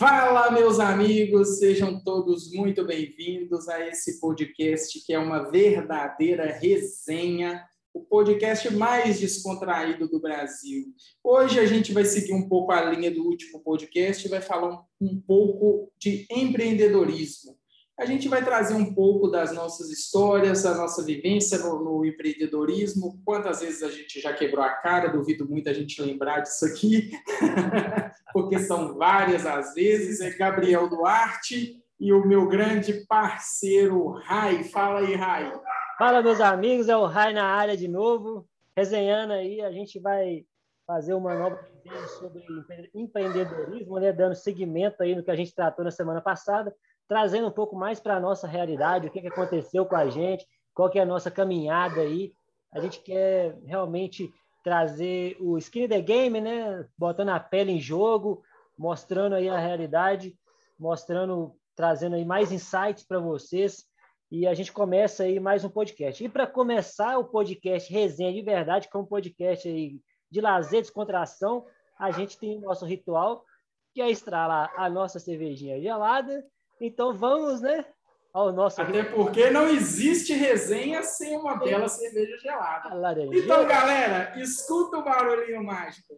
Fala, meus amigos, sejam todos muito bem-vindos a esse podcast que é uma verdadeira resenha, o podcast mais descontraído do Brasil. Hoje a gente vai seguir um pouco a linha do último podcast e vai falar um pouco de empreendedorismo a gente vai trazer um pouco das nossas histórias, a nossa vivência no, no, empreendedorismo, quantas vezes a gente já quebrou a cara, duvido muito a gente lembrar disso aqui, porque são várias às vezes. É Gabriel Duarte e o meu grande parceiro Rai. Fala aí, Rai. Fala, meus amigos, é o Rai na área de novo, resenhando aí, a gente vai fazer uma nova sobre empreendedorismo, né, dando seguimento aí no que a gente tratou na semana passada trazendo um pouco mais para a nossa realidade, o que, que aconteceu com a gente, qual que é a nossa caminhada aí. A gente quer realmente trazer o skin the game, né? Botando a pele em jogo, mostrando aí a realidade, mostrando, trazendo aí mais insights para vocês. E a gente começa aí mais um podcast. E para começar o podcast Resenha de Verdade, que é um podcast aí de lazer, descontração, a gente tem o nosso ritual, que é estralar a nossa cervejinha gelada então vamos, né? Nosso. Até porque não existe resenha sem uma bela cerveja gelada. Então, galera, escuta o barulhinho mágico.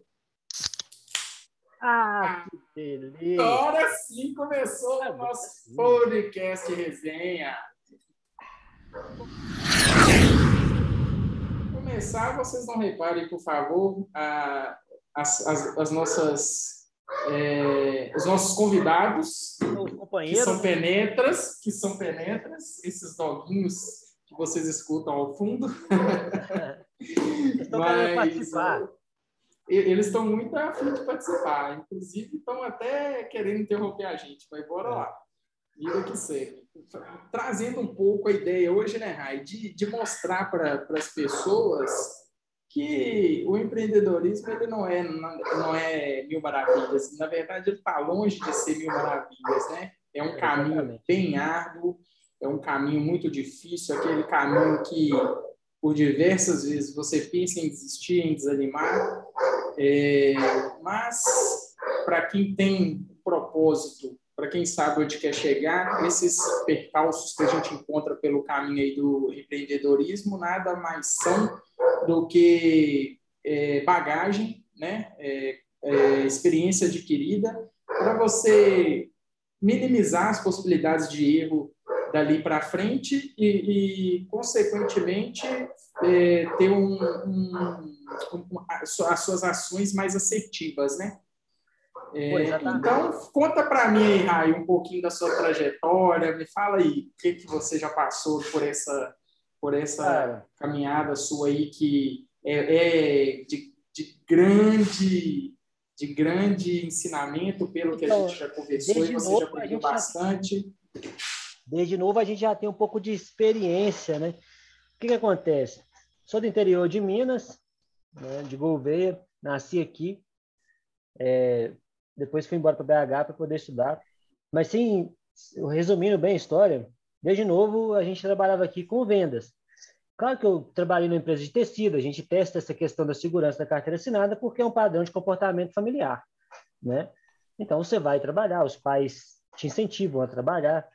Ah, que delícia! Agora sim começou o nosso podcast resenha. Começar, vocês não reparem, por favor, as, as, as nossas é, os nossos convidados, que são penetras, que são penetras, esses doguinhos que vocês escutam ao fundo. estão Mas, participar. Eles estão muito afim de participar, inclusive estão até querendo interromper a gente, mas bora lá. Vida que segue. Trazendo um pouco a ideia hoje, né, Rai, de, de mostrar para as pessoas que o empreendedorismo ele não é não é mil maravilhas. Na verdade, ele está longe de ser mil maravilhas, né? É um caminho bem árduo, é um caminho muito difícil, aquele caminho que por diversas vezes você pensa em desistir, em desanimar, é, mas para quem tem propósito, para quem sabe onde quer chegar, esses percalços que a gente encontra pelo caminho aí do empreendedorismo nada mais são do que é, bagagem, né? É, é, experiência adquirida, para você minimizar as possibilidades de erro dali para frente e, e consequentemente, é, ter um, um, um, as suas ações mais assertivas, né? É, então, conta para mim aí, Rai, um pouquinho da sua trajetória, me fala aí o que, que você já passou por essa por essa Cara. caminhada sua aí que é, é de, de, grande de grande ensinamento pelo que então, a gente já conversou e você novo, já aprendeu bastante. Já, desde novo a gente já tem um pouco de experiência, né? O que, que acontece? Sou do interior de Minas, né, de Gouveia, nasci aqui, é, depois fui embora para BH para poder estudar. Mas sim, resumindo bem a história, Desde novo, a gente trabalhava aqui com vendas. Claro que eu trabalhei numa empresa de tecido, a gente testa essa questão da segurança da carteira assinada porque é um padrão de comportamento familiar, né? Então você vai trabalhar, os pais te incentivam a trabalhar,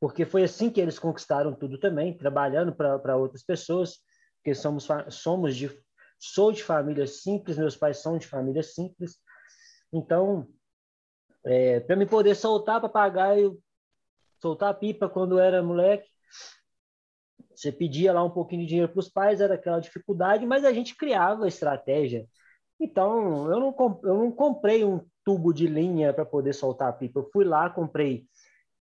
porque foi assim que eles conquistaram tudo também, trabalhando para outras pessoas, porque somos somos de sou de família simples, meus pais são de família simples. Então, é, para me poder soltar para pagar, eu soltar pipa quando era moleque. Você pedia lá um pouquinho de dinheiro para os pais, era aquela dificuldade, mas a gente criava estratégia. Então, eu não, eu não comprei um tubo de linha para poder soltar a pipa. Eu fui lá, comprei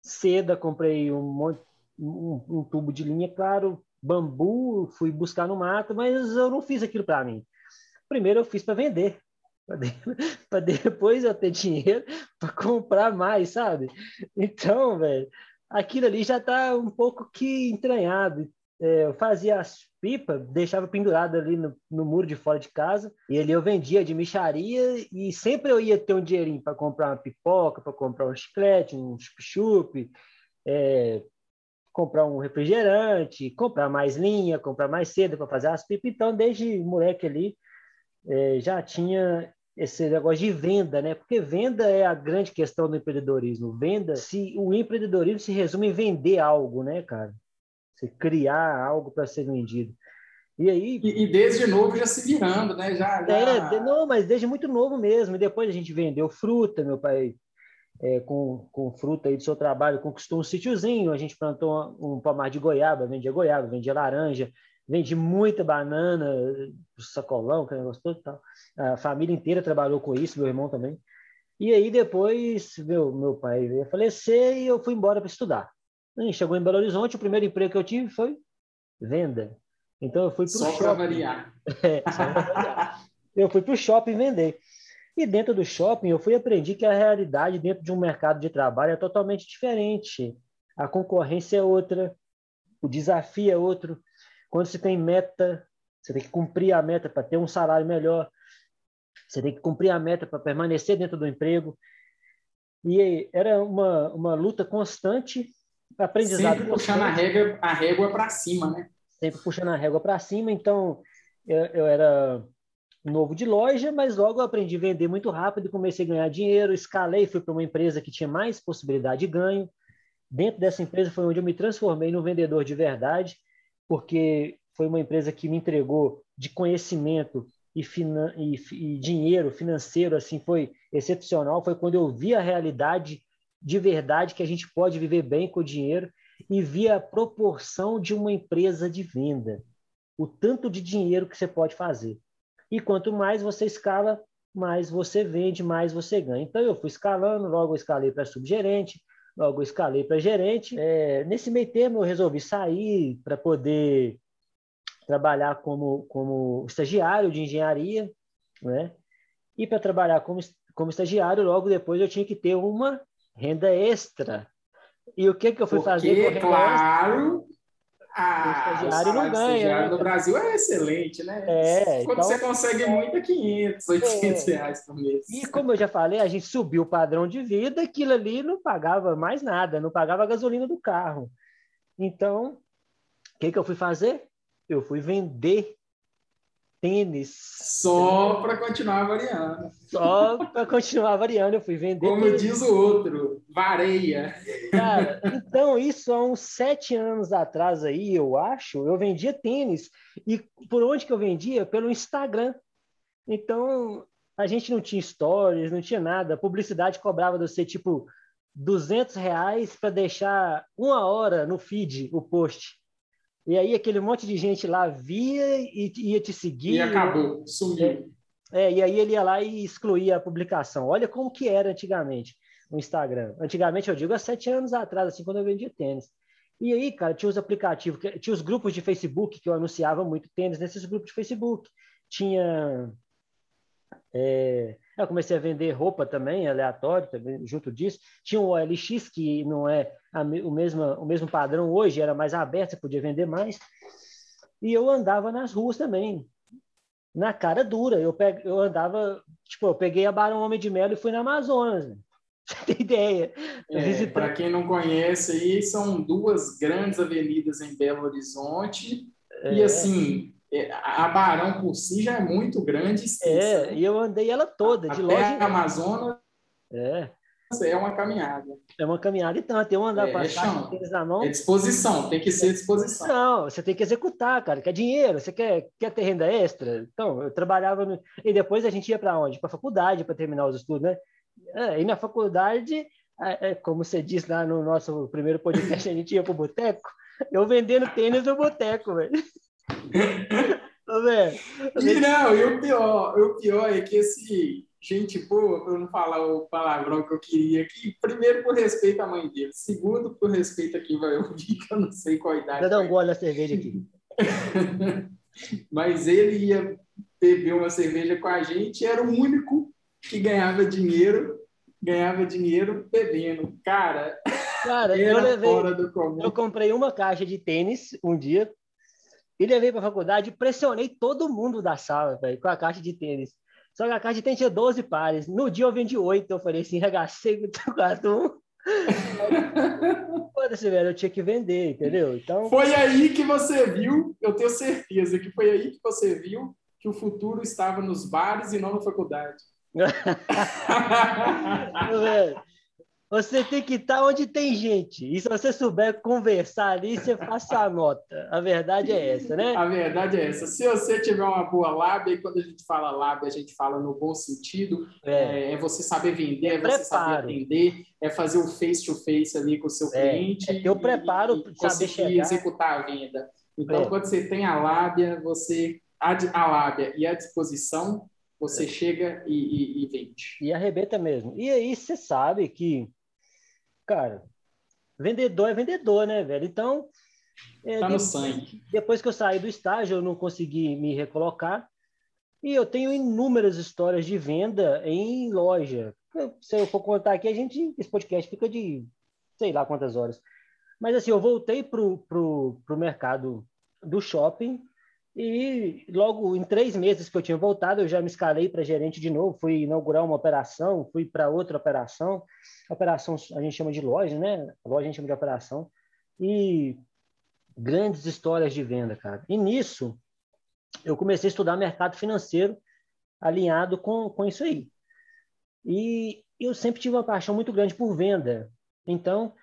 seda, comprei um, monte, um, um tubo de linha, claro, bambu, fui buscar no mato, mas eu não fiz aquilo para mim. Primeiro eu fiz para vender para depois eu ter dinheiro para comprar mais, sabe? Então, velho, aquilo ali já está um pouco que entranhado. É, eu fazia as pipas, deixava pendurado ali no, no, muro de fora de casa, e ali eu vendia de micharia, e sempre eu ia ter um dinheirinho para comprar uma pipoca, para comprar um chiclete, um chup-chup, é, comprar um refrigerante, comprar mais linha, comprar mais seda para fazer as pipas. Então, desde moleque ali, é, já tinha esse negócio de venda, né? Porque venda é a grande questão do empreendedorismo. Venda, se o empreendedorismo se resume em vender algo, né, cara? Você criar algo para ser vendido. E aí. E, e, desde novo já se virando, né? Já, já... É, não, mas desde muito novo mesmo. E depois a gente vendeu fruta, meu pai. É, com, com fruta aí do seu trabalho, conquistou um sítiozinho, a gente plantou um, um pomar de goiaba, vendia goiaba, vendia laranja, vendi muita banana, sacolão, que negócio todo e tal. A família inteira trabalhou com isso, meu irmão também. E aí depois meu, meu pai veio a falecer e eu fui embora para estudar. E chegou em Belo Horizonte, o primeiro emprego que eu tive foi venda. Então eu fui para o shopping. Só variar. É, eu fui para o shopping vender. E dentro do shopping eu fui aprendi que a realidade dentro de um mercado de trabalho é totalmente diferente. A concorrência é outra, o desafio é outro. Quando você tem meta, você tem que cumprir a meta para ter um salário melhor. Você tem que cumprir a meta para permanecer dentro do emprego. E era uma, uma luta constante, aprendizado Sempre puxando a régua, a régua para cima, né? Sempre puxando a régua para cima. Então, eu, eu era novo de loja, mas logo eu aprendi a vender muito rápido, comecei a ganhar dinheiro, escalei, fui para uma empresa que tinha mais possibilidade de ganho. Dentro dessa empresa foi onde eu me transformei num vendedor de verdade porque foi uma empresa que me entregou de conhecimento e, e, e, dinheiro financeiro, assim, foi excepcional. Foi quando eu vi a realidade de verdade que a gente pode viver bem com o dinheiro e vi a proporção de uma empresa de venda, o tanto de dinheiro que você pode fazer. E quanto mais você escala, mais você vende, mais você ganha. Então eu fui escalando, logo eu escalei para subgerente, logo escalei para gerente. É, nesse meio termo, eu resolvi sair para poder trabalhar como, como estagiário de engenharia, né? E para trabalhar como, como estagiário, logo depois eu tinha que ter uma renda extra. E o que, que eu fui Porque, fazer renda claro? Ah, o estagiário não ganha. Estagiário né? no Brasil é excelente, né? É, Quando então, você consegue é, muito, é 500, 800 é. reais por mês. E como eu já falei, a gente subiu o padrão de vida, aquilo ali não pagava mais nada, não pagava a gasolina do carro. Então, o que, que eu fui fazer? Eu fui vender tênis. Só para continuar variando. Só para continuar variando, eu fui vender. Como tênis. diz o outro, vareia. Cara, então isso há uns sete anos atrás aí, eu acho, eu vendia tênis. E por onde que eu vendia? Pelo Instagram. Então, a gente não tinha stories, não tinha nada. A publicidade cobrava de você, tipo, 200 reais para deixar uma hora no feed o post. E aí aquele monte de gente lá via e ia te seguir. E acabou, sumiu. É, é, e aí ele ia lá e excluía a publicação. Olha como que era antigamente o Instagram. Antigamente, eu digo, há sete anos atrás, assim, quando eu vendia tênis. E aí, cara, tinha os aplicativos, tinha os grupos de Facebook que eu anunciava muito tênis nesses grupos de Facebook. Tinha é, eu comecei a vender roupa também, aleatório, também, junto disso. Tinha o OLX, que não é a, o, mesmo, o mesmo padrão hoje, era mais aberto, você podia vender mais. E eu andava nas ruas também, na cara dura. Eu, pe, eu andava, tipo, eu peguei a Barão Homem de Melo e fui na Amazonas. Né? Você tem ideia? É, Para quem não conhece, aí são duas grandes avenidas em Belo Horizonte. É. E assim, a Barão por si já é muito grande. é, e eu andei ela toda, de loja. A Amazonas é. é uma caminhada. É uma caminhada e tanto. Eu andar é, para cá, na mão. É disposição, tem que ser disposição. Não, você tem que executar, cara. Quer dinheiro, você quer, quer ter renda extra? Então, eu trabalhava. No... E depois a gente ia para onde? Para a faculdade, para terminar os estudos, né? É, e na faculdade, é, é, como você disse lá no nosso primeiro podcast, a gente ia para o boteco. Eu vendendo tênis no boteco, velho. Tá vendo? E não, e o pior, o pior é que esse gente boa, para não falar o palavrão que eu queria aqui, primeiro por respeito à mãe dele, segundo por respeito a quem vai ouvir, que eu não sei qual idade. Vou dar um gole na cerveja aqui. Mas ele ia beber uma cerveja com a gente e era o único que ganhava dinheiro, ganhava dinheiro bebendo. Cara, Cara eu levei, eu comprei uma caixa de tênis um dia e levei para a faculdade e pressionei todo mundo da sala, velho, com a caixa de tênis. Só que a caixa de tênis tinha 12 pares. No dia eu vendi 8. Eu falei assim, regacei com o cartão. Foda-se, velho, eu tinha que vender, entendeu? Então... Foi aí que você viu, eu tenho certeza que foi aí que você viu que o futuro estava nos bares e não na faculdade. Você tem que estar onde tem gente. E se você souber conversar ali, você faça a nota. A verdade é essa, né? A verdade é essa. Se você tiver uma boa lábia, e quando a gente fala lábia, a gente fala no bom sentido, é, é você saber vender, é, é você saber atender, é fazer o face-to-face -face ali com o seu é, cliente. É, eu preparo para saber chegar. executar a venda. Então, é. quando você tem a lábia, você a, a lábia e a disposição, você é. chega e, e, e vende. E arrebenta mesmo. E aí você sabe que cara, vendedor é vendedor, né, velho? Então. É, tá no depois, sangue. Depois que eu saí do estágio, eu não consegui me recolocar. E eu tenho inúmeras histórias de venda em loja. Se eu for contar aqui, a gente, esse podcast fica de sei lá quantas horas. Mas assim, eu voltei pro, pro, pro mercado do shopping e logo em três meses que eu tinha voltado, eu já me escalei para gerente de novo, fui inaugurar uma operação, fui para outra operação. Operação a gente chama de loja, né? Loja a gente chama de operação. E grandes histórias de venda, cara. E nisso, eu comecei a estudar mercado financeiro alinhado com, com isso aí. E eu sempre tive uma paixão muito grande por venda. Então,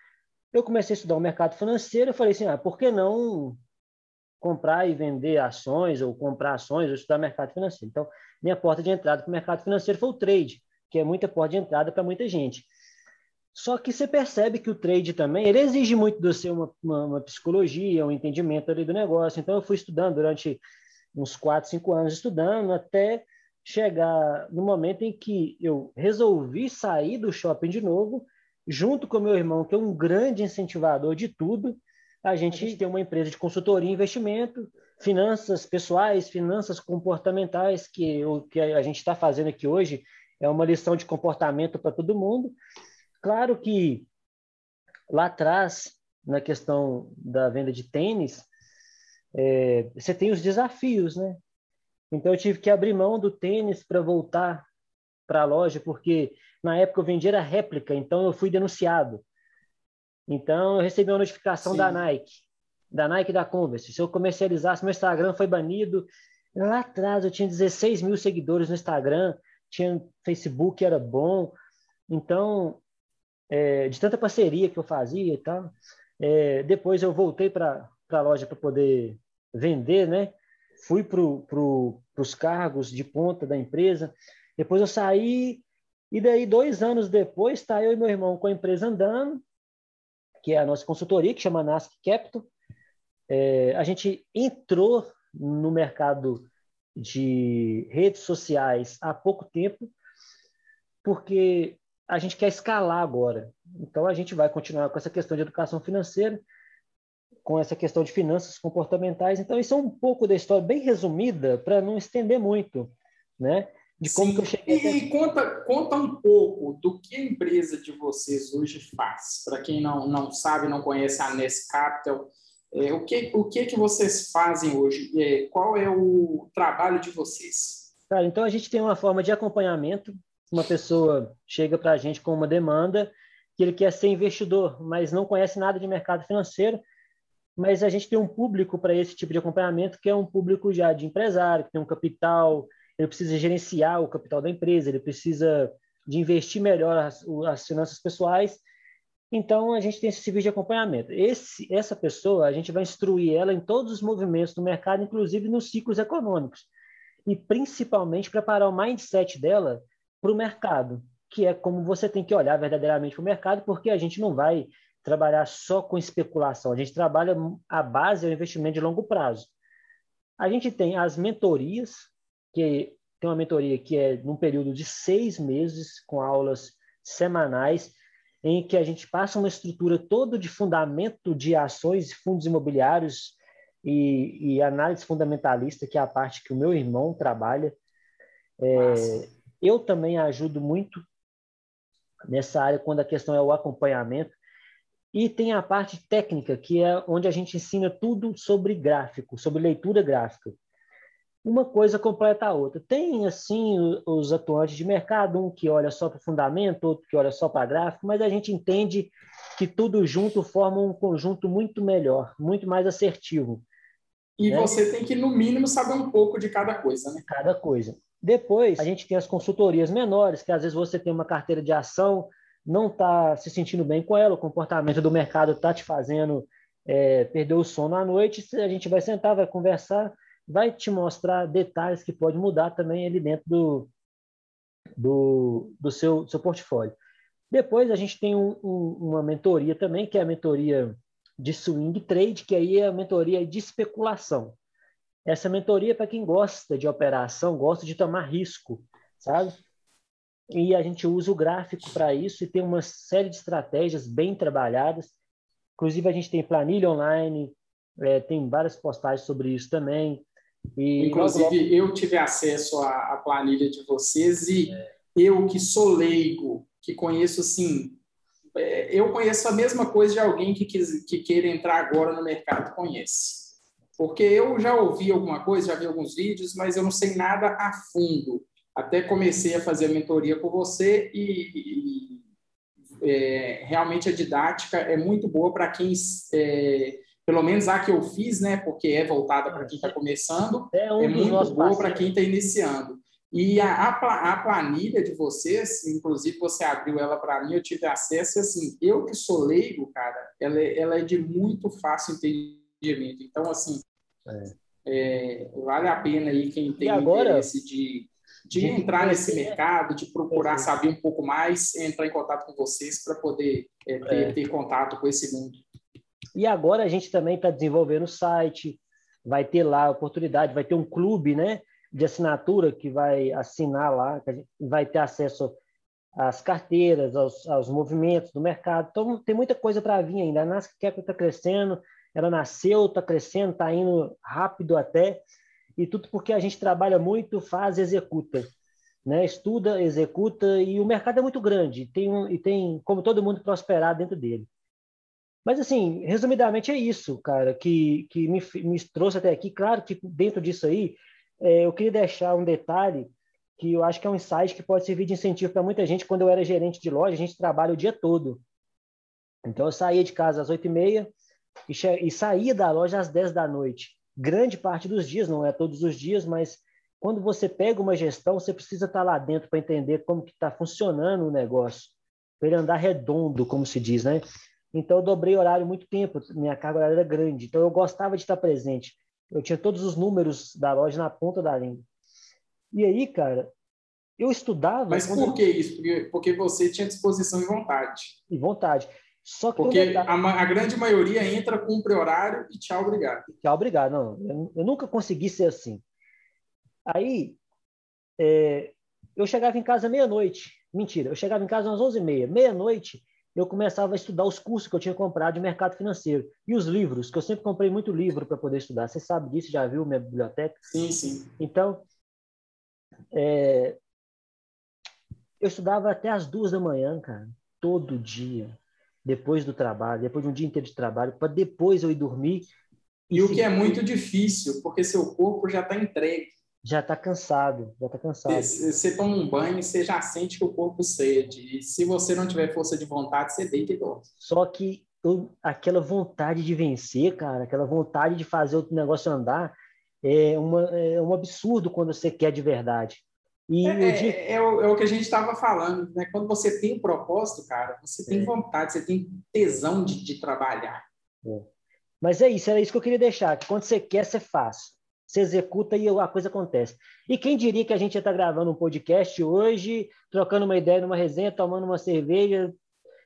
eu comecei a estudar o mercado financeiro, eu falei assim, ah, por que não comprar e vender ações, ou comprar ações, ou estudar mercado financeiro. Então, minha porta de entrada para o mercado financeiro foi o trade, que é muita porta de entrada para muita gente. Só que você percebe que o trade também, ele exige muito do seu uma, uma, uma, psicologia, um entendimento ali do negócio. Então, eu fui estudando durante uns quatro, cinco anos, estudando, até chegar no momento em que eu resolvi sair do shopping de novo, junto com meu irmão, que é um grande incentivador de tudo, a gente tem uma empresa de consultoria e investimento, finanças pessoais, finanças comportamentais, que o que a gente está fazendo aqui hoje é uma lição de comportamento para todo mundo. Claro que lá atrás, na questão da venda de tênis, é, você tem os desafios, né? Então eu tive que abrir mão do tênis para voltar para a loja, porque na época eu vendia réplica, então eu fui denunciado. Então, eu recebi uma notificação Sim. da Nike, da Nike e da Converse. Se eu comercializasse, meu Instagram foi banido. Lá atrás, eu tinha 16 mil seguidores no Instagram, tinha Facebook, era bom. Então, é, de tanta parceria que eu fazia e tal. É, depois eu voltei para a loja para poder vender, né? Fui para pro, os cargos de ponta da empresa. Depois eu saí, e daí, dois anos depois, está eu e meu irmão com a empresa andando, que é a nossa consultoria, que chama Nasc Capital. É, a gente entrou no mercado de redes sociais há pouco tempo, porque a gente quer escalar agora. Então, a gente vai continuar com essa questão de educação financeira, com essa questão de finanças comportamentais. Então, isso é um pouco da história, bem resumida, para não estender muito, né? De como Sim. que eu cheguei. E, e conta, conta um pouco do que a empresa de vocês hoje faz. Para quem não, não sabe, não conhece a Ness Capital, é, o, que, o que, que vocês fazem hoje? É, qual é o trabalho de vocês? Cara, então a gente tem uma forma de acompanhamento. Uma pessoa chega para a gente com uma demanda que ele quer ser investidor, mas não conhece nada de mercado financeiro. Mas a gente tem um público para esse tipo de acompanhamento, que é um público já de empresário, que tem um capital, ele precisa gerenciar o capital da empresa, ele precisa de investir melhor as, as finanças pessoais. Então, a gente tem esse serviço de acompanhamento. Esse, essa pessoa, a gente vai instruir ela em todos os movimentos do mercado, inclusive nos ciclos econômicos. E, principalmente, preparar o mindset dela para o mercado, que é como você tem que olhar verdadeiramente para o mercado, porque a gente não vai trabalhar só com especulação, a gente trabalha a base é o investimento de longo prazo. A gente tem as mentorias, que tem uma mentoria que é num período de seis meses, com aulas semanais, em que a gente passa uma estrutura toda de fundamento de ações e fundos imobiliários e, e, análise fundamentalista, que é a parte que o meu irmão trabalha. É, eu também ajudo muito nessa área quando a questão é o acompanhamento. E tem a parte técnica, que é onde a gente ensina tudo sobre gráfico, sobre leitura gráfica uma coisa completa a outra. Tem, assim, os atuantes de mercado, um que olha só para o fundamento, outro que olha só para gráfico, mas a gente entende que tudo junto forma um conjunto muito melhor, muito mais assertivo. E né? você tem que, no mínimo, saber um pouco de cada coisa, né? Cada coisa. Depois, a gente tem as consultorias menores, que às vezes você tem uma carteira de ação, não está se sentindo bem com ela, o comportamento do mercado está te fazendo é, perder o sono à noite, a gente vai sentar, vai conversar, vai te mostrar detalhes que pode mudar também ali dentro do, do, do seu, seu portfólio. Depois a gente tem um, um, uma mentoria também, que é a mentoria de swing trade, que aí é a mentoria de especulação. Essa mentoria é para quem gosta de operação, gosta de tomar risco, sabe? E a gente usa o gráfico para isso e tem uma série de estratégias bem trabalhadas. Inclusive, a gente tem planilha online, é, tem várias postagens sobre isso também. E Inclusive, logo... eu tive acesso à, à, planilha de vocês e é. eu que sou leigo, que conheço assim, é, eu conheço a mesma coisa de alguém que, quis, que queira entrar agora no mercado conhece. Porque eu já ouvi alguma coisa, já vi alguns vídeos, mas eu não sei nada a fundo. Até comecei a fazer a mentoria com você e, e é, realmente a didática é muito boa para quem, é, pelo menos a que eu fiz, né? Porque é voltada para quem está começando, é, um é muito boa para quem está iniciando. E a, a, planilha de vocês, inclusive você abriu ela para mim, eu tive acesso, e assim, eu que sou leigo, cara, ela, é, ela é de muito fácil entendimento. Então, assim, é. É, vale a pena aí quem tem agora, interesse de, de, de entrar nesse mercado, de procurar saber um pouco mais, entrar em contato com vocês para poder é, ter, é. ter contato com esse mundo. E agora a gente também está desenvolvendo o site, vai ter lá a oportunidade, vai ter um clube, né? de assinatura que vai assinar lá, vai ter acesso às carteiras, aos, aos movimentos do mercado. Então, tem muita coisa para vir ainda. A Nascap está crescendo, ela nasceu, está crescendo, está indo rápido até, e tudo porque a gente trabalha muito, faz, executa. Né? Estuda, executa, e o mercado é muito grande, tem um, e tem como todo mundo prosperar dentro dele. Mas, assim, resumidamente é isso, cara, que, que me, me trouxe até aqui. Claro que dentro disso aí, é, eu queria deixar um detalhe que eu acho que é um insight que pode servir de incentivo para muita gente. Quando eu era gerente de loja, a gente trabalha o dia todo. Então, eu saía de casa às oito e meia e, saía da loja às dez da noite. Grande parte dos dias, não é todos os dias, mas quando você pega uma gestão, você precisa estar lá dentro para entender como que está funcionando o negócio, para ele andar redondo, como se diz, né? Então, eu dobrei horário muito tempo, minha carga horária era grande, então eu gostava de estar presente eu tinha todos os números da loja na ponta da língua. E aí, cara, eu estudava. Mas por eu... que isso? Porque, porque você tinha disposição e vontade. E vontade. Só que porque a, a, grande maioria entra, cumpre horário e tchau, obrigado. Tchau, obrigado. Não, eu, eu nunca consegui ser assim. Aí, é, eu chegava em casa meia-noite. Mentira, eu chegava em casa às 11h30. Meia-noite, eu começava a estudar os cursos que eu tinha comprado de mercado financeiro e os livros, que eu sempre comprei muito livro para poder estudar. Você sabe disso, já viu minha biblioteca? Sim, sim. Então, é, eu estudava até as duas da manhã, cara, todo dia, depois do trabalho, depois de um dia inteiro de trabalho, para depois eu ir dormir. E, e o que é muito difícil, porque seu corpo já está entregue já está cansado, já está cansado. Você, toma um banho e você já sente que o corpo cede. E se você não tiver força de vontade, você deita e dorme. Só que eu, aquela vontade de vencer, cara, aquela vontade de fazer o negócio andar, é, uma, é um absurdo quando você quer de verdade. E é, é, é, o, é, o, que a gente estava falando, né? Quando você tem um propósito, cara, você tem é. vontade, você tem tesão de, de trabalhar. É. Mas é isso, era isso que eu queria deixar. Que quando você quer, você faz se executa e a coisa acontece. E quem diria que a gente ia estar gravando um podcast hoje, trocando uma ideia numa resenha, tomando uma cerveja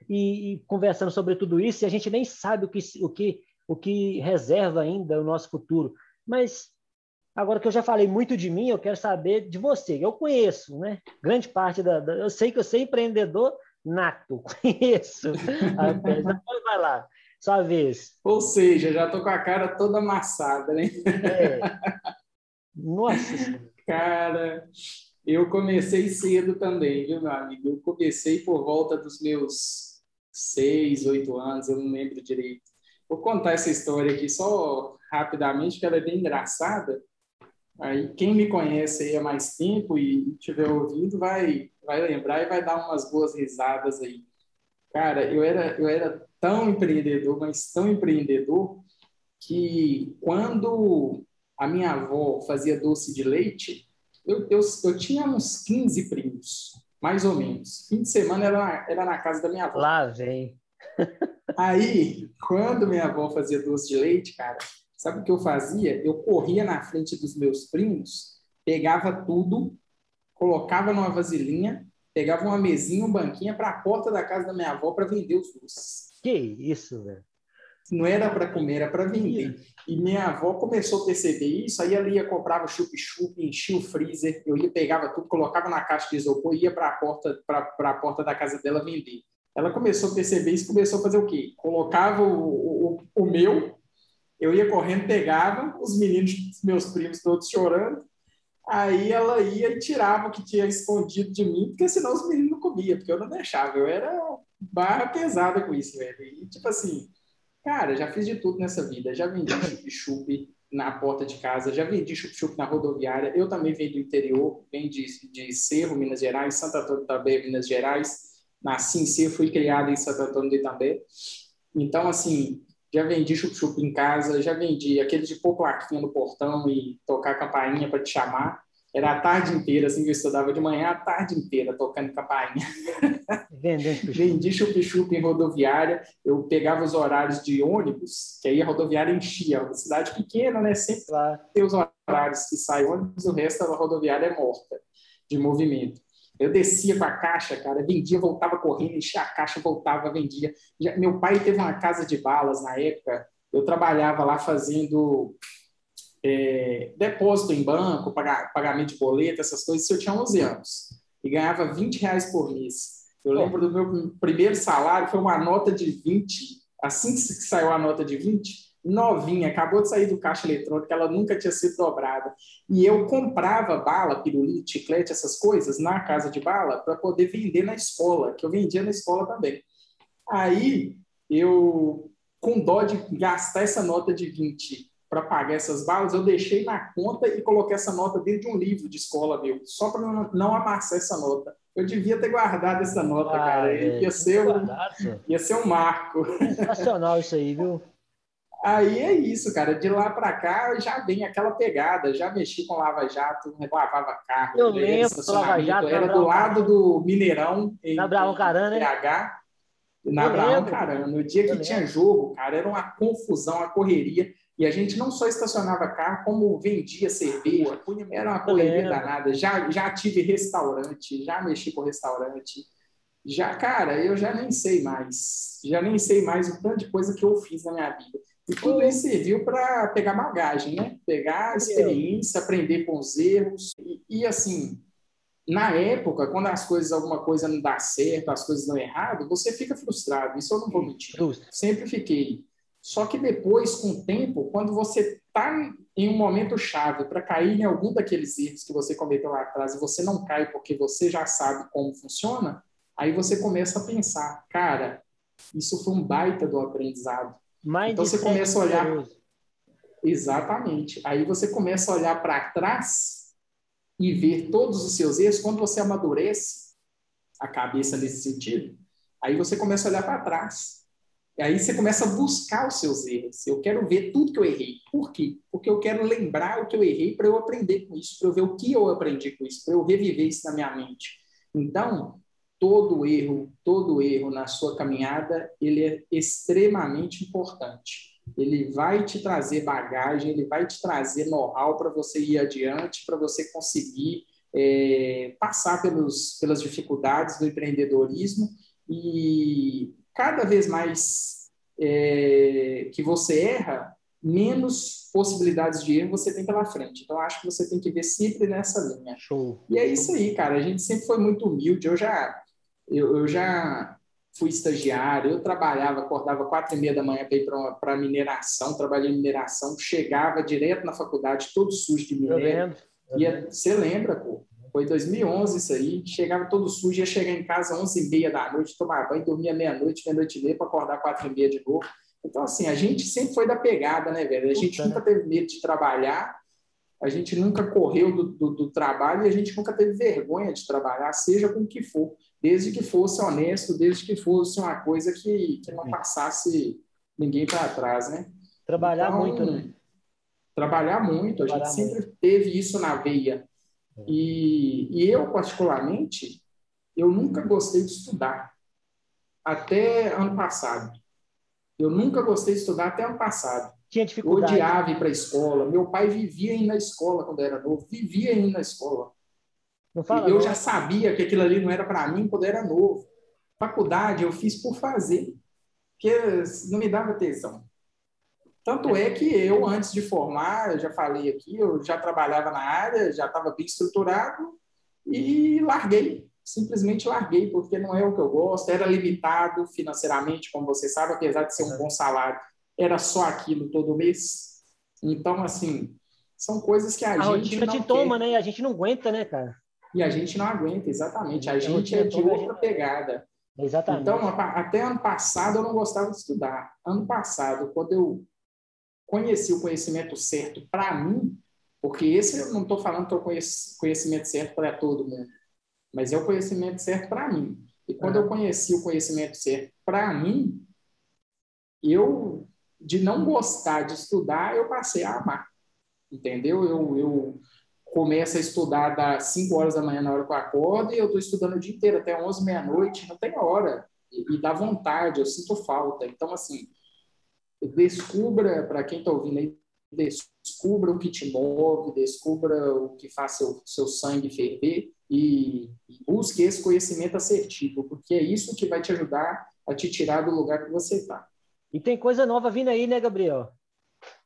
e, e conversando sobre tudo isso, e a gente nem sabe o que, o que, o que reserva ainda o nosso futuro. Mas agora que eu já falei muito de mim, eu quero saber de você. Eu conheço, né? Grande parte da, da eu sei que eu sou empreendedor nato, conheço. vai lá. Sua vez. Ou seja, já tô com a cara toda amassada, né? É. Nossa Cara, eu comecei cedo também, viu, meu amigo? Eu comecei por volta dos meus seis, oito anos, eu não lembro direito. Vou contar essa história aqui só rapidamente, que ela é bem engraçada. Aí quem me conhece aí há mais tempo e tiver ouvido vai vai lembrar e vai dar umas boas risadas aí. Cara, eu era eu era tão empreendedor, mas tão empreendedor, que quando a minha avó fazia doce de leite, eu, eu, eu tinha uns 15 primos, mais ou menos. Fim de semana era na, era na casa da minha avó. Lá vem. Aí, quando minha avó fazia doce de leite, cara, sabe o que eu fazia? Eu corria na frente dos meus primos, pegava tudo, colocava numa vasilhinha, pegava uma mesinha, um banquinho para a porta da casa da minha avó para vender os doces. Que isso, velho? Não era para comer, era para vender. E minha avó começou a perceber isso, aí ela ia, comprava chup-chup, enchia o freezer, eu ia, pegava tudo, colocava na caixa de isopor e ia para a porta, a porta da casa dela vender. Ela começou a perceber isso, começou a fazer o quê? Colocava o, o, o meu, eu ia correndo, pegava, os meninos, meus primos todos chorando, aí ela ia e tirava o que tinha escondido de mim, porque senão os meninos não comiam, porque eu não deixava, eu era barra pesada com isso, velho. E tipo assim, cara, já fiz de tudo nessa vida, já vendi chup-chup na porta de casa, já vendi chup-chup na rodoviária, eu também venho do interior, venho de, de Cerro, Minas Gerais, Santo Antônio também, Minas Gerais, nasci em si, fui criado em Santo Antônio de Itambé. Então, assim, já vendi chup-chup em casa, já vendi aquele de pôr plaquinha no portão e tocar campainha para te chamar. Era a tarde inteira, assim, que eu estudava de manhã, a tarde inteira, tocando campainha. Vendi chup-chup em rodoviária, eu pegava os horários de ônibus, que aí a rodoviária enchia. Uma cidade pequena, né? Sempre claro. tem os horários que sai ônibus, o resto da rodoviária é morta de movimento. Eu descia com a caixa, cara, vendia, voltava correndo, enchia a caixa, voltava, vendia. Já, meu pai teve uma casa de balas na época, eu trabalhava lá fazendo é, depósito em banco, pagamento de boleto, essas coisas, eu tinha 11 anos. E ganhava 20 reais por mês. Eu lembro do meu primeiro salário, foi uma nota de 20. Assim que saiu a nota de 20, novinha, acabou de sair do caixa eletrônico, ela nunca tinha sido dobrada. E eu comprava bala, pirulito, chiclete, essas coisas na casa de bala para poder vender na escola, que eu vendia na escola também. Aí eu, com dó de gastar essa nota de 20 para pagar essas balas, eu deixei na conta e coloquei essa nota dentro de um livro de escola meu, só para não, não amassar essa nota. Eu devia ter guardado essa nota, ah, cara. É. Ia, ser um, ia ser um marco. Sensacional isso aí, viu? Aí é isso, cara. De lá para cá já vem aquela pegada. Já mexi com Lava Jato, lavava carro. Eu lembro, Lava Jato. Era do lado do Mineirão. Na Bravo Carana, né? PH, na Bravo Carana. No dia que Eu tinha jogo, cara, era uma confusão, uma correria. E a gente não só estacionava carro, como vendia cerveja. Era uma correria danada. Já, já tive restaurante, já mexi com restaurante. Já, cara, eu já nem sei mais. Já nem sei mais o tanto de coisa que eu fiz na minha vida. E tudo isso serviu para pegar bagagem, né? Pegar experiência, aprender com os erros. E, e, assim, na época, quando as coisas, alguma coisa não dá certo, as coisas dão errado, você fica frustrado. Isso eu não vou mentir. Sempre fiquei. Só que depois, com o tempo, quando você está em um momento chave para cair em algum daqueles erros que você cometeu lá atrás e você não cai porque você já sabe como funciona, aí você começa a pensar, cara, isso foi um baita do aprendizado mais então você começa a olhar. Exatamente. Aí você começa a olhar para trás e ver todos os seus erros. Quando você amadurece a cabeça nesse sentido, aí você começa a olhar para trás. E aí você começa a buscar os seus erros. Eu quero ver tudo que eu errei. Por quê? Porque eu quero lembrar o que eu errei para eu aprender com isso, para eu ver o que eu aprendi com isso, para eu reviver isso na minha mente. Então, todo erro, todo erro na sua caminhada, ele é extremamente importante. Ele vai te trazer bagagem, ele vai te trazer know-how para você ir adiante, para você conseguir é, passar pelos, pelas dificuldades do empreendedorismo e cada vez mais é, que você erra, menos possibilidades de erro você tem pela frente. Então, acho que você tem que ver sempre nessa linha. Show. E é isso aí, cara. A gente sempre foi muito humilde. Eu já eu, eu já fui estagiário, eu trabalhava, acordava quatro e meia da manhã para ir para mineração, trabalhei em mineração, chegava direto na faculdade, todo sujo de minério. Ia, você lembra, pô? Foi 2011 isso aí, chegava todo sujo, ia chegar em casa às 11 e meia da noite, tomar banho, dormia meia-noite, meia-noite e meia, para acordar quatro e meia de novo. Então, assim, a gente sempre foi da pegada, né, velho? A gente Puta, nunca né? teve medo de trabalhar, a gente nunca correu do, do, do, trabalho e a gente nunca teve vergonha de trabalhar, seja com o que for desde que fosse honesto, desde que fosse uma coisa que, que não passasse ninguém para trás, né? Trabalhar então, muito, né? Trabalhar muito, trabalhar a gente muito. sempre teve isso na veia. E, e eu, particularmente, eu nunca gostei de estudar, até ano passado. Eu nunca gostei de estudar até ano passado. Tinha dificuldade. Eu odiava ir para a escola. Meu pai vivia indo na escola quando era novo, vivia indo na escola. Fala, eu não. já sabia que aquilo ali não era para mim quando era novo. Faculdade eu fiz por fazer, porque não me dava atenção. Tanto é que eu, antes de formar, eu já falei aqui, eu já trabalhava na área, já estava bem estruturado e larguei. Simplesmente larguei, porque não é o que eu gosto. Era limitado financeiramente, como você sabe, apesar de ser um bom salário, era só aquilo todo mês. Então, assim, são coisas que a, a gente. A rotina te toma, né? A gente não aguenta, né, cara? E a gente não aguenta, exatamente. A gente é de outra pegada. Exatamente. Então, até ano passado eu não gostava de estudar. Ano passado, quando eu conheci o conhecimento certo para mim, porque esse eu não estou falando que é o conhecimento certo para todo mundo, mas é o conhecimento certo para mim. E quando eu conheci o conhecimento certo para mim, eu, de não gostar de estudar, eu passei a amar. Entendeu? Eu, eu começo a estudar das 5 horas da manhã na hora que eu acordo e eu estou estudando o dia inteiro, até 11, meia-noite, não tem hora. E, e dá vontade, eu sinto falta. Então, assim, descubra, para quem está ouvindo aí, descubra o que te move, descubra o que faz seu, seu sangue ferver e, e busque esse conhecimento assertivo, porque é isso que vai te ajudar a te tirar do lugar que você está. E tem coisa nova vindo aí, né, Gabriel?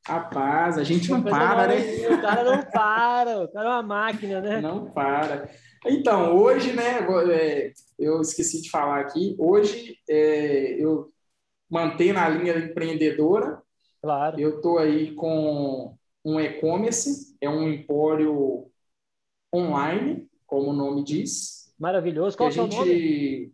Rapaz, a gente não para, né? O cara não para, o cara é uma máquina, né? Não para. Então, hoje, né, é, eu esqueci de falar aqui, hoje é, eu manter na linha empreendedora. Claro. Eu estou aí com um e-commerce, é um empório online, como o nome diz. Maravilhoso. Qual é o seu nome?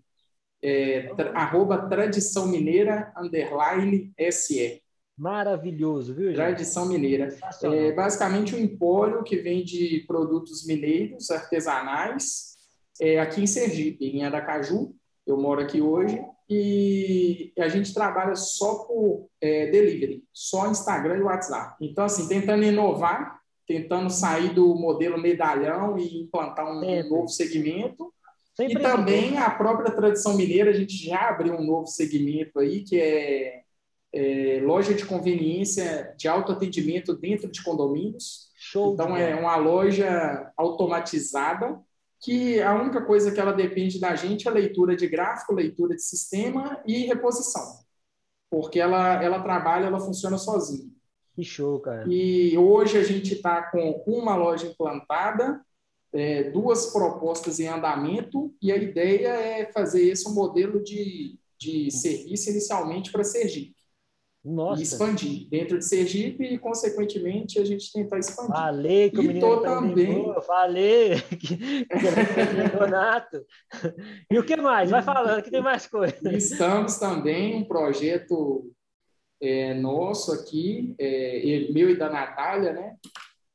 É, tra, arroba Tradição Mineira, underline SE. Maravilhoso, viu? Tradição Mineira. É basicamente um empório que vende produtos mineiros, artesanais, é, aqui em Sergipe, em Aracaju. Eu moro aqui hoje e a gente trabalha só por é, delivery, só Instagram e WhatsApp. Então, assim, tentando inovar, tentando sair do modelo medalhão e implantar um, um novo segmento. Sempre e também a própria tradição mineira, a gente já abriu um novo segmento aí, que é, é loja de conveniência de autoatendimento dentro de condomínios. Show então, é uma loja automatizada que a única coisa que ela depende da gente é leitura de gráfico, leitura de sistema e reposição. Porque ela, ela trabalha, ela funciona sozinha. Que show, cara. E hoje a gente está com uma loja implantada, é, duas propostas em andamento, e a ideia é fazer esse um modelo de, de serviço inicialmente para Sergipe. Nossa. e expandir dentro de Sergipe e, consequentemente, a gente tentar expandir. Falei que o menino também. falei que, que Donato. E o que mais? Vai falando, que tem mais coisa. Estamos também um projeto é, nosso aqui, é, meu e da Natália, né?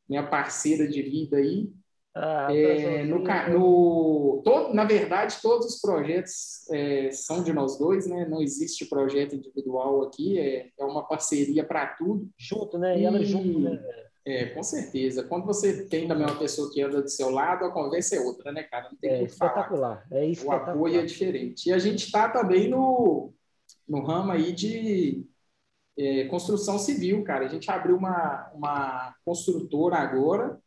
Minha parceira de vida aí, ah, é, no, no, todo, na verdade, todos os projetos é, são de nós dois, né? Não existe projeto individual aqui, é, é uma parceria para tudo. Junto, né? E, ela junto, né? É, com certeza. Quando você tem também uma pessoa que anda do seu lado, a conversa é outra, né, cara? Não tem é, que espetacular. falar. É o apoio é diferente. E a gente está também no, no ramo aí de é, construção civil, cara. A gente abriu uma, uma construtora agora,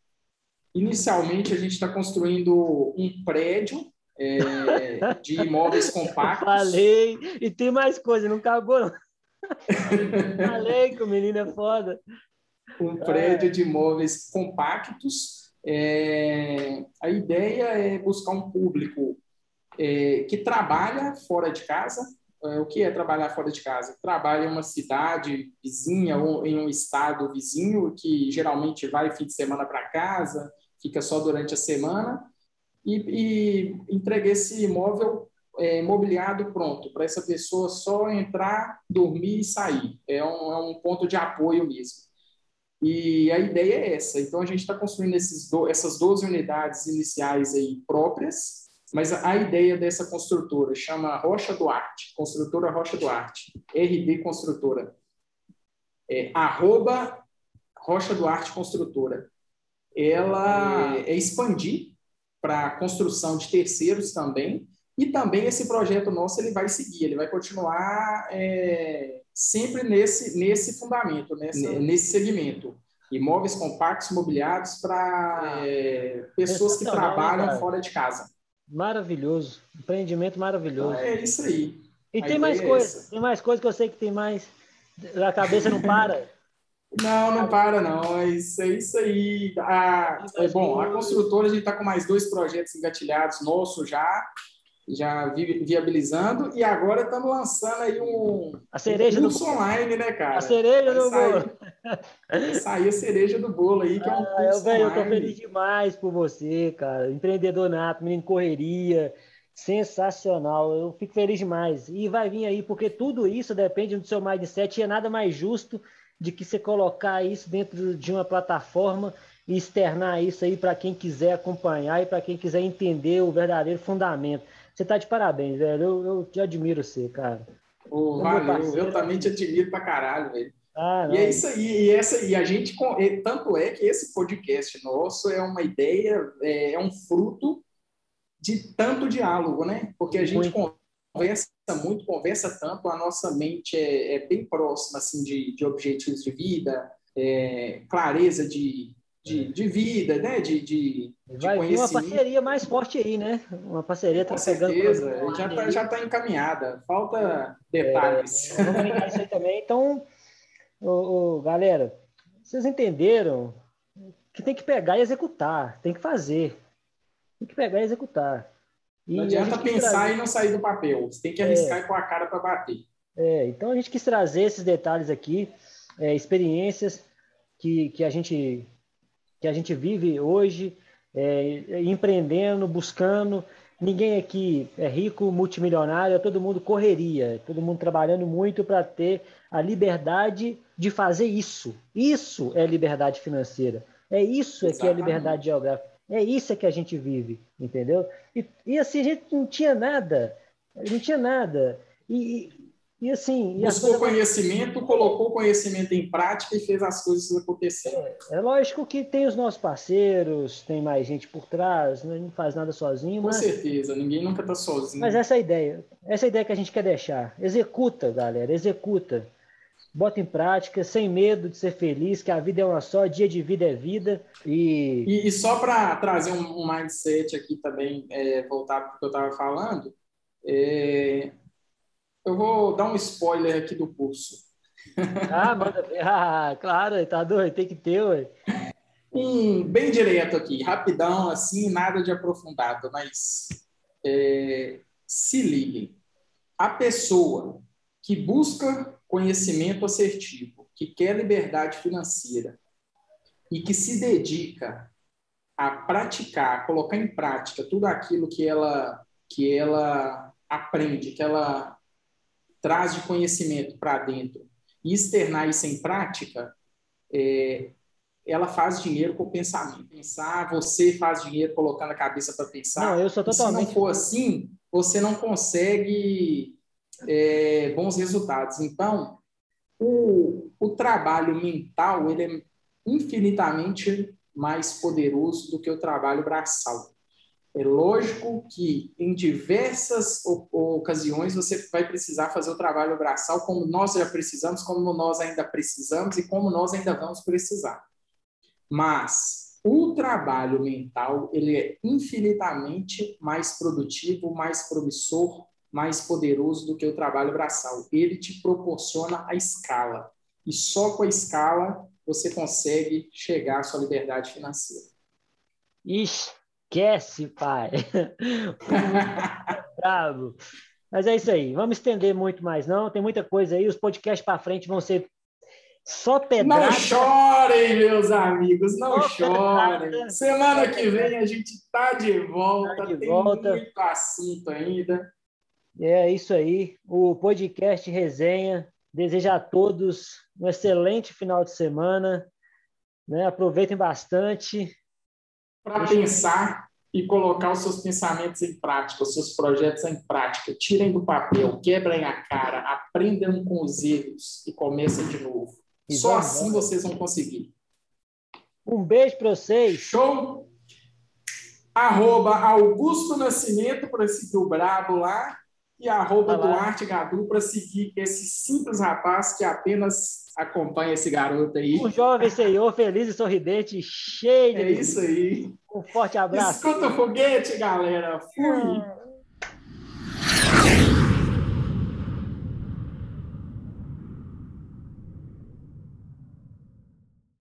Inicialmente, a gente está construindo um prédio é, de imóveis compactos. Falei, e tem mais coisa, não acabou. Não. Falei que o menino é foda. Um prédio de imóveis compactos. É, a ideia é buscar um público é, que trabalha fora de casa. É, o que é trabalhar fora de casa? Trabalha em uma cidade vizinha ou em um estado vizinho, que geralmente vai fim de semana para casa, fica só durante a semana, e, e entreguei esse imóvel é, mobiliado pronto, para essa pessoa só entrar, dormir e sair. É um, é um ponto de apoio mesmo. E a ideia é essa. Então, a gente está construindo esses do, essas 12 unidades iniciais aí próprias, mas a, a ideia dessa construtora chama Rocha Duarte, construtora Rocha Duarte, RD Construtora. É, arroba Rocha Duarte Construtora. Ela é expandir para a construção de terceiros também, e também esse projeto nosso ele vai seguir, ele vai continuar é, sempre nesse, nesse fundamento, nessa, nesse segmento. Imóveis compactos, mobiliados para é, pessoas que trabalham cara. fora de casa. Maravilhoso, empreendimento maravilhoso. É isso aí. E a tem mais é coisa, tem mais coisa que eu sei que tem mais. A cabeça não para. Não, não para, não. É isso, é isso aí. A, é bom, a construtora, a gente está com mais dois projetos engatilhados, nosso já, já viabilizando, e agora estamos lançando aí um, a cereja um curso do... online, né, cara? A cereja do bolo. Sair a cereja do bolo aí, que é um ah, curso eu, véio, eu tô feliz demais por você, cara. Empreendedor nato, menino correria, sensacional. Eu fico feliz demais. E vai vir aí, porque tudo isso depende do seu mindset e é nada mais justo de que você colocar isso dentro de uma plataforma e externar isso aí para quem quiser acompanhar e para quem quiser entender o verdadeiro fundamento. Você está de parabéns, velho. Eu, eu te admiro você, cara. Oh, valeu, eu também te admiro pra caralho, velho. Ah, e é isso aí, e, essa, e a gente, tanto é que esse podcast nosso é uma ideia, é, é um fruto de tanto diálogo, né? Porque a gente Muito conversa muito, conversa tanto, a nossa mente é, é bem próxima assim, de, de objetivos de vida, é, clareza de, de, de, vida, né? de, de, Vai vir uma parceria mais forte aí, né? Uma parceria tá Com certeza, já está já tá encaminhada, falta detalhes. É, vamos ligar isso aí também. Então, ô, ô, galera, vocês entenderam que tem que pegar e executar, tem que fazer. Tem que pegar e executar. E não adianta pensar trazer... e não sair do papel. Você tem que arriscar é. com a cara para bater. É, então a gente quis trazer esses detalhes aqui, é, experiências que, que, a gente, que a gente vive hoje, é, empreendendo, buscando. Ninguém aqui é rico, multimilionário, é todo mundo correria, todo mundo trabalhando muito para ter a liberdade de fazer isso. Isso é liberdade financeira. É isso é que é liberdade geográfica. É isso que a gente vive, entendeu? E, e assim, a gente não tinha nada, não tinha nada. E, e assim. Buscou conhecimento, colocou conhecimento em prática e fez as coisas acontecerem. É, é, lógico que tem os nossos parceiros, tem mais gente por trás, né? não faz nada sozinho. Com mas... certeza, ninguém nunca está sozinho. Mas essa é a ideia. Essa é a ideia que a gente quer deixar. Executa, galera, executa bota em prática, sem medo de ser feliz, que a vida é uma só, dia de vida é vida. E, e, e só para trazer um, um, mindset aqui também, é, voltar para o que eu estava falando, é, eu vou dar um spoiler aqui do curso. Ah, manda Ah, claro, tá doido, tem que ter, ué. Um, bem direto aqui, rapidão, assim, nada de aprofundado, mas é, se liguem. A pessoa que busca conhecimento assertivo, que quer liberdade financeira e que se dedica a praticar, a colocar em prática tudo aquilo que ela que ela aprende, que ela traz de conhecimento para dentro e externar isso em prática, é, ela faz dinheiro com o pensamento. Pensar, você faz dinheiro colocando a cabeça para pensar. Não, eu sou totalmente. se não for assim, você não consegue é, bons resultados. Então, o, o trabalho mental ele é infinitamente mais poderoso do que o trabalho braçal. É lógico que em diversas ocasiões você vai precisar fazer o trabalho braçal como nós já precisamos, como nós ainda precisamos e como nós ainda vamos precisar. Mas o trabalho mental ele é infinitamente mais produtivo, mais promissor mais poderoso do que o trabalho braçal. Ele te proporciona a escala. E só com a escala você consegue chegar à sua liberdade financeira. Esquece, pai. Bravo. Mas é isso aí. Vamos estender muito mais, não. Tem muita coisa aí. Os podcasts para frente vão ser só pedrada. Não chorem, meus amigos, não Só chorem. Pedrada. Semana que vem a gente tá de volta. Tá de Tem volta. muito assunto ainda. É isso aí. O podcast Resenha deseja a todos um excelente final de semana. Né? Aproveitem bastante. Para pensar e colocar os seus pensamentos em prática, os seus projetos em prática. Tirem do papel, quebrem a cara, aprendam com os erros e comecem de novo. E Só assim vocês vão conseguir. Um beijo para vocês. Show! Arroba Augusto Nascimento para seguir o Brabo lá. E arroba Duarte Gadu para seguir esse simples rapaz que apenas acompanha esse garoto aí. Um jovem senhor, feliz e sorridente, cheio de. É isso aí. Um forte abraço. Escuta o foguete, galera. Fui.